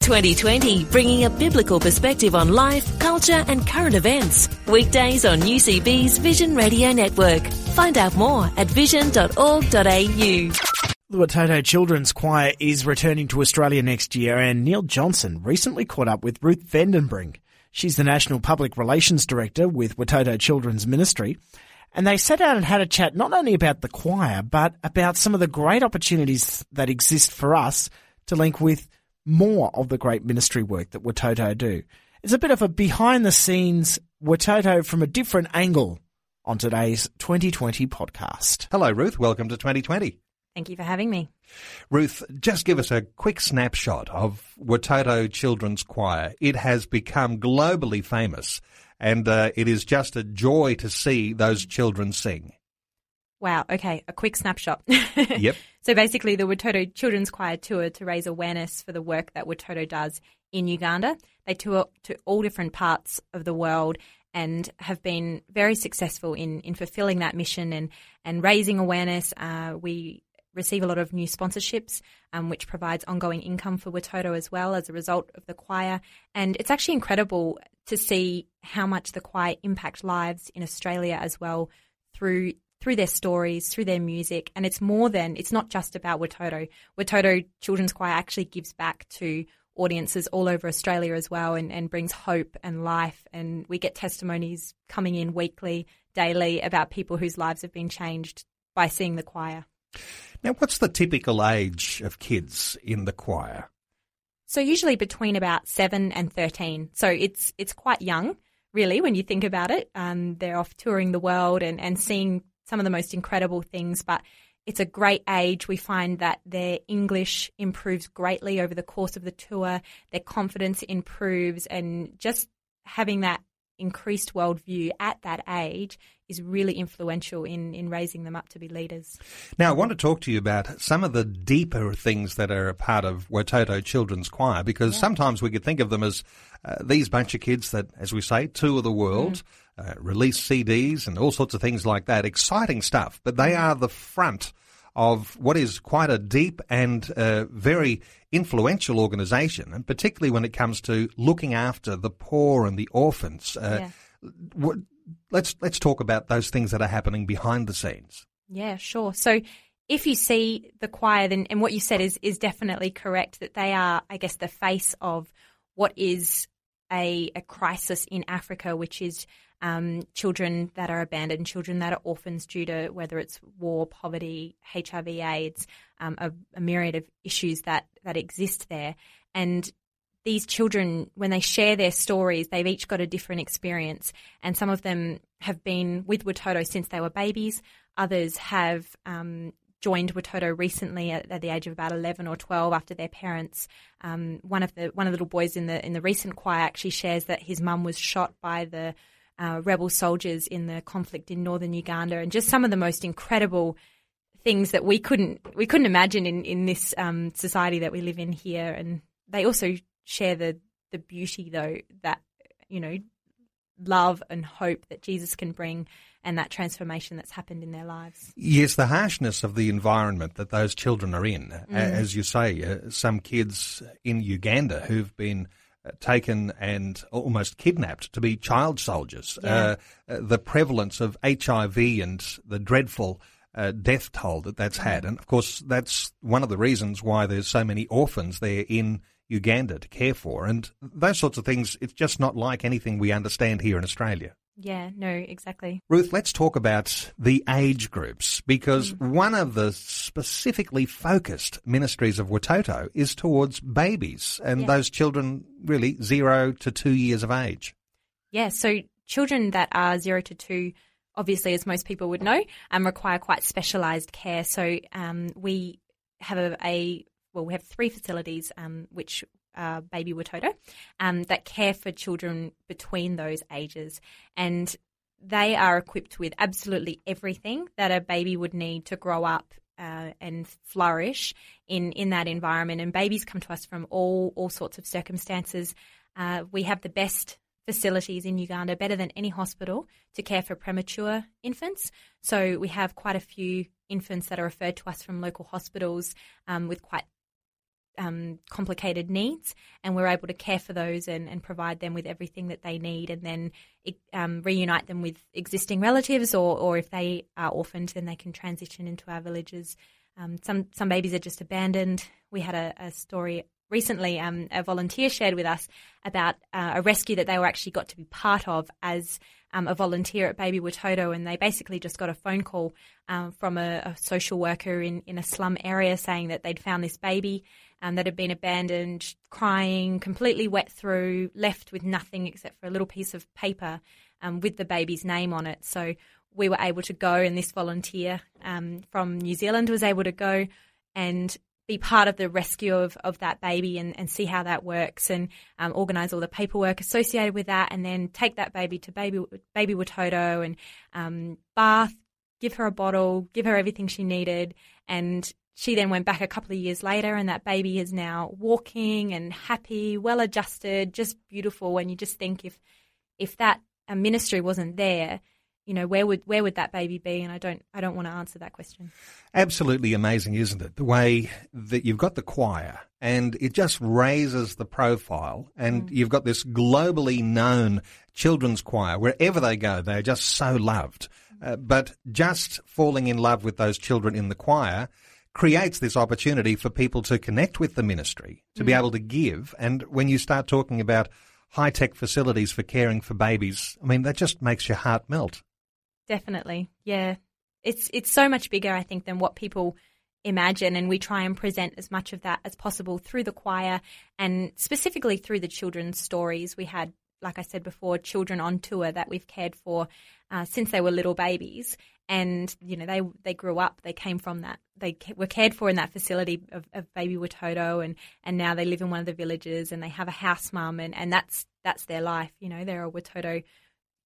2020, bringing a biblical perspective on life, culture, and current events. Weekdays on UCB's Vision Radio Network. Find out more at vision.org.au. The Watoto Children's Choir is returning to Australia next year, and Neil Johnson recently caught up with Ruth Vandenbrink. She's the National Public Relations Director with Watoto Children's Ministry. And they sat down and had a chat not only about the choir, but about some of the great opportunities that exist for us to link with more of the great ministry work that Watoto do. It's a bit of a behind the scenes Watoto from a different angle on today's 2020 podcast. Hello, Ruth. Welcome to 2020. Thank you for having me. Ruth, just give us a quick snapshot of Watoto Children's Choir. It has become globally famous, and uh, it is just a joy to see those children sing. Wow. Okay. A quick snapshot. Yep. so basically, the Watoto Children's Choir tour to raise awareness for the work that Watoto does in Uganda. They tour to all different parts of the world and have been very successful in, in fulfilling that mission and, and raising awareness. Uh, we receive a lot of new sponsorships, um, which provides ongoing income for Watoto as well as a result of the choir. And it's actually incredible to see how much the choir impact lives in Australia as well through through their stories, through their music. And it's more than, it's not just about Watoto. Watoto Children's Choir actually gives back to audiences all over Australia as well and, and brings hope and life. And we get testimonies coming in weekly, daily about people whose lives have been changed by seeing the choir. Now, what's the typical age of kids in the choir? So usually between about seven and thirteen. So it's it's quite young, really, when you think about it. Um, they're off touring the world and, and seeing some of the most incredible things, but it's a great age. We find that their English improves greatly over the course of the tour, their confidence improves, and just having that increased worldview at that age is really influential in, in raising them up to be leaders. Now, I want to talk to you about some of the deeper things that are a part of Watoto Children's Choir because yeah. sometimes we could think of them as uh, these bunch of kids that, as we say, tour the world, mm. Uh, release CDs and all sorts of things like that. Exciting stuff, but they are the front of what is quite a deep and uh, very influential organisation, and particularly when it comes to looking after the poor and the orphans. Uh, yeah. let's let's talk about those things that are happening behind the scenes. Yeah, sure. So if you see the choir, then and what you said is is definitely correct that they are, I guess, the face of what is a, a crisis in Africa, which is um, children that are abandoned, children that are orphans due to whether it's war, poverty, HIV, AIDS, um, a, a, myriad of issues that, that exist there. And these children, when they share their stories, they've each got a different experience. And some of them have been with Watoto since they were babies. Others have um, joined Watoto recently at, at, the age of about 11 or 12 after their parents. Um, one of the one of the little boys in the in the recent choir actually shares that his mum was shot by the uh, rebel soldiers in the conflict in northern Uganda, and just some of the most incredible things that we couldn't we couldn't imagine in in this um, society that we live in here. And they also share the the beauty though that you know love and hope that Jesus can bring and that transformation that's happened in their lives. Yes, the harshness of the environment that those children are in. Mm. As you say, uh, some kids in Uganda who've been uh, taken and almost kidnapped to be child soldiers. Yeah. Uh, uh the prevalence of HIV and the dreadful uh, death toll that that's had. And of course, that's one of the reasons why there's so many orphans there in Uganda to care for. And those sorts of things, it's just not like anything we understand here in Australia. Yeah, no, exactly. Ruth, let's talk about the age groups because mm. one of the specifically focused ministries of Watoto is towards babies and yeah. those children really zero to two years of age. Yeah, so children that are zero to two, obviously, as most people would know, um, require quite specialised care. So um, we have a, a, well, we have three facilities um, which uh, Baby Watoto um, that care for children between those ages. And they are equipped with absolutely everything that a baby would need to grow up uh, and flourish in, in that environment. And babies come to us from all, all sorts of circumstances. Uh, we have the best facilities in Uganda, better than any hospital, to care for premature infants. So we have quite a few infants that are referred to us from local hospitals um, with quite um, complicated needs, and we're able to care for those and, and, provide them with everything that they need, and then um, reunite them with existing relatives, or, or if they are orphaned, then they can transition into our villages. Um, some some babies are just abandoned. We had a, a story recently. Um, a volunteer shared with us about uh, a rescue that they were actually got to be part of as um, a volunteer at Baby Watoto, and they basically just got a phone call um, from a, a, social worker in, in a slum area saying that they'd found this baby um, that had been abandoned, crying, completely wet through, left with nothing except for a little piece of paper um, with the baby's name on it. So we were able to go, and this volunteer um, from New Zealand was able to go and be part of the rescue of, of that baby and, and see how that works and um, organise all the paperwork associated with that and then take that baby to baby baby Watoto and um, bath, give her a bottle, give her everything she needed and she then went back a couple of years later, and that baby is now walking and happy, well adjusted, just beautiful. And you just think if if that a ministry wasn't there, you know, where would where would that baby be? And I don't I don't want to answer that question. Absolutely amazing, isn't it? The way that you've got the choir and it just raises the profile and mm. you've got this globally known children's choir wherever they go they're just so loved uh, but just falling in love with those children in the choir creates this opportunity for people to connect with the ministry, to mm. be able to give. And when you start talking about high tech facilities for caring for babies, I mean, that just makes your heart melt. Definitely. Yeah. It's, it's so much bigger, I think, than what people imagine and we try and present as much of that as possible through the choir and specifically through the children's stories we had like i said before children on tour that we've cared for uh, since they were little babies and you know they they grew up they came from that they were cared for in that facility of, of baby Watoto and and now they live in one of the villages and they have a house mum and and that's that's their life you know they're a Watoto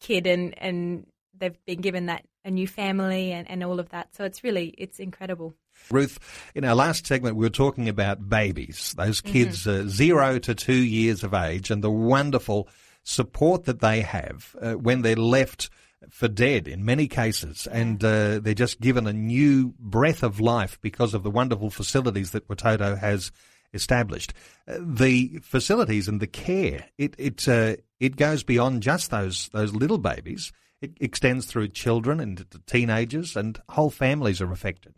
kid and and they've been given that a new family and, and all of that so it's really it's incredible Ruth, in our last segment, we were talking about babies, those mm-hmm. kids mm-hmm. uh, zero to two years of age, and the wonderful support that they have uh, when they're left for dead in many cases, and uh, they're just given a new breath of life because of the wonderful facilities that Watoto has established. Uh, the facilities and the care it it uh, it goes beyond just those those little babies. It extends through children and teenagers, and whole families are affected.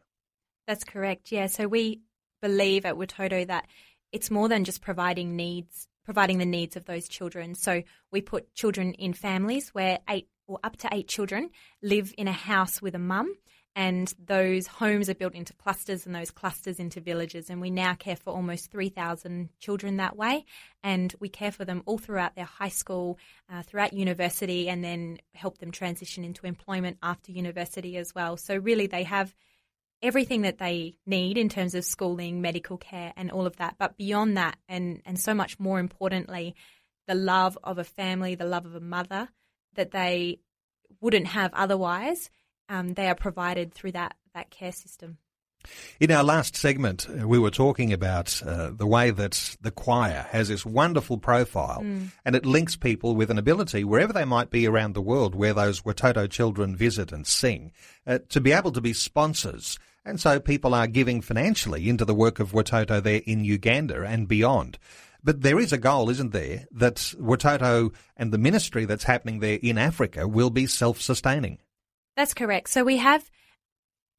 That's correct. Yeah. So we believe at Watoto that it's more than just providing needs providing the needs of those children. So we put children in families where eight or up to eight children live in a house with a mum. And those homes are built into clusters and those clusters into villages. And we now care for almost 3,000 children that way. And we care for them all throughout their high school, uh, throughout university, and then help them transition into employment after university as well. So, really, they have everything that they need in terms of schooling, medical care, and all of that. But beyond that, and, and so much more importantly, the love of a family, the love of a mother that they wouldn't have otherwise, um, they are provided through that, that care system. In our last segment, uh, we were talking about uh, the way that the choir has this wonderful profile mm. and it links people with an ability, wherever they might be around the world, where those Watoto children visit and sing, uh, to be able to be sponsors. And so people are giving financially into the work of Watoto there in Uganda and beyond. But there is a goal, isn't there, that Watoto and the ministry that's happening there in Africa will be self-sustaining. That's correct. So we have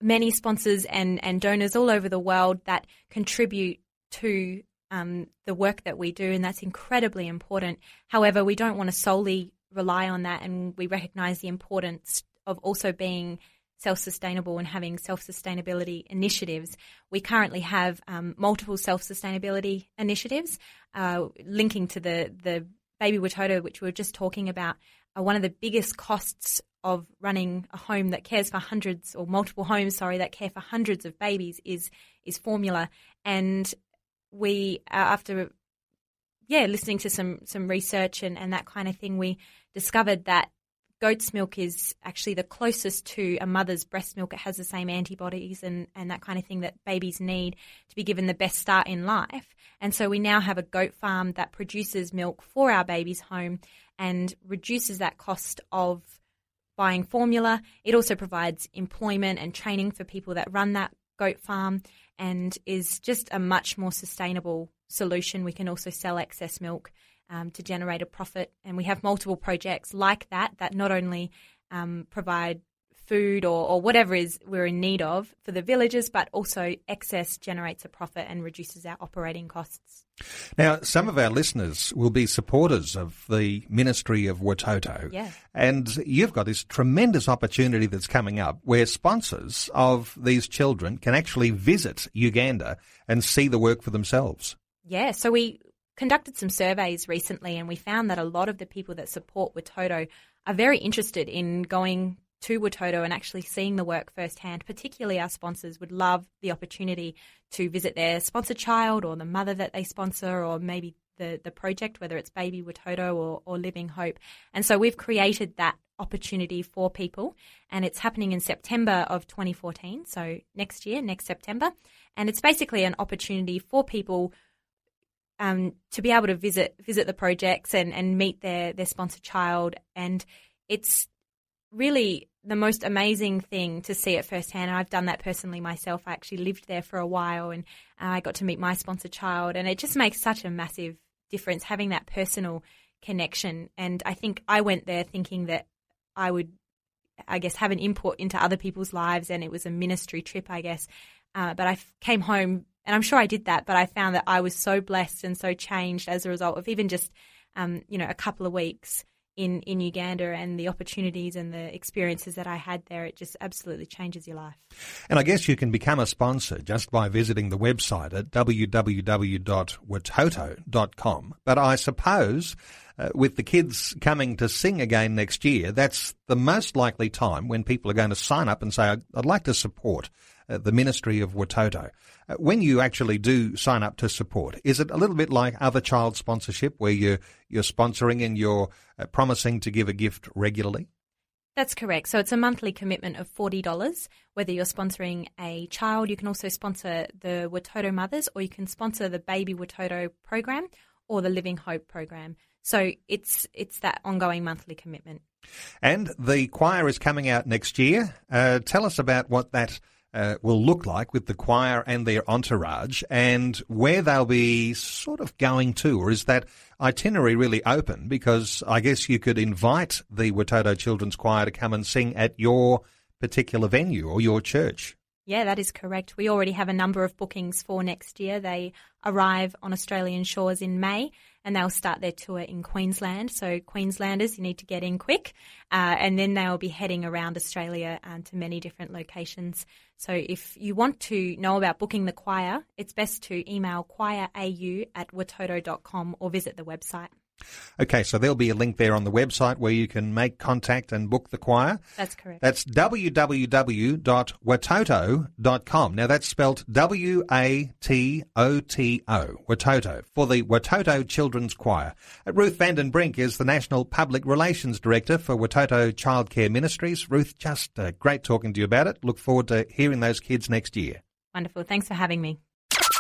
many sponsors and, and donors all over the world that contribute to um, the work that we do, and that's incredibly important. However, we don't want to solely rely on that, and we recognise the importance of also being self sustainable and having self sustainability initiatives. We currently have um, multiple self sustainability initiatives uh, linking to the, the Baby Watoto, which we were just talking about. One of the biggest costs of running a home that cares for hundreds or multiple homes, sorry, that care for hundreds of babies is is formula. And we, uh, after yeah, listening to some some research and, and that kind of thing, we discovered that goat's milk is actually the closest to a mother's breast milk. It has the same antibodies and, and that kind of thing that babies need to be given the best start in life. And so we now have a goat farm that produces milk for our babies home and reduces that cost of buying formula. It also provides employment and training for people that run that goat farm and is just a much more sustainable solution. We can also sell excess milk um, to generate a profit. And we have multiple projects like that that not only um, provide food or, or whatever is we're in need of for the villagers, but also excess generates a profit and reduces our operating costs. Now, some of our listeners will be supporters of the Ministry of Watoto. Yeah. And you've got this tremendous opportunity that's coming up where sponsors of these children can actually visit Uganda and see the work for themselves. Yeah, so we conducted some surveys recently and we found that a lot of the people that support Watoto are very interested in going to Watoto and actually seeing the work firsthand. Particularly our sponsors would love the opportunity to visit their sponsor child or the mother that they sponsor or maybe the, the project, whether it's Baby Watoto or, or Living Hope. And so we've created that opportunity for people and it's happening in September of 2014, so next year, next September. And it's basically an opportunity for people um, to be able to visit visit the projects and, and meet their their sponsored child, and it's really the most amazing thing to see it firsthand. And I've done that personally myself. I actually lived there for a while, and I got to meet my sponsored child, and it just makes such a massive difference having that personal connection. And I think I went there thinking that I would, I guess, have an input into other people's lives, and it was a ministry trip, I guess. Uh, but I came home and I'm sure I did that, but I found that I was so blessed and so changed as a result of even just, um, you know, a couple of weeks in, in Uganda and the opportunities and the experiences that I had there. It just absolutely changes your life. And I guess you can become a sponsor just by visiting the website at www.watoto.com. But I suppose uh, with the kids coming to sing again next year, that's the most likely time when people are going to sign up and say, I'd, I'd like to support uh, the Ministry of Watoto. Uh, when you actually do sign up to support, is it a little bit like other child sponsorship where you're, you're sponsoring and you're uh, promising to give a gift regularly? That's correct. So it's a monthly commitment of $40. Whether you're sponsoring a child, you can also sponsor the Watoto Mothers or you can sponsor the Baby Watoto program or the Living Hope program. So it's it's that ongoing monthly commitment. And the choir is coming out next year. Uh, tell us about what that uh, will look like with the choir and their entourage and where they'll be sort of going to? Or is that itinerary really open? Because I guess you could invite the Watoto Children's Choir to come and sing at your particular venue or your church. Yeah, that is correct. We already have a number of bookings for next year. They arrive on Australian shores in May and they'll start their tour in Queensland. So, Queenslanders, you need to get in quick. Uh, and then they'll be heading around Australia um, to many different locations. So, if you want to know about booking the choir, it's best to email choirau at watoto.com or visit the website. Okay, so there'll be a link there on the website where you can make contact and book the choir. That's correct. That's www.watoto.com. Now that's spelled W A T O T O, Watoto, for the Watoto Children's Choir. Ruth Vanden Brink is the National Public Relations Director for Watoto Childcare Ministries. Ruth, just uh, great talking to you about it. Look forward to hearing those kids next year. Wonderful. Thanks for having me.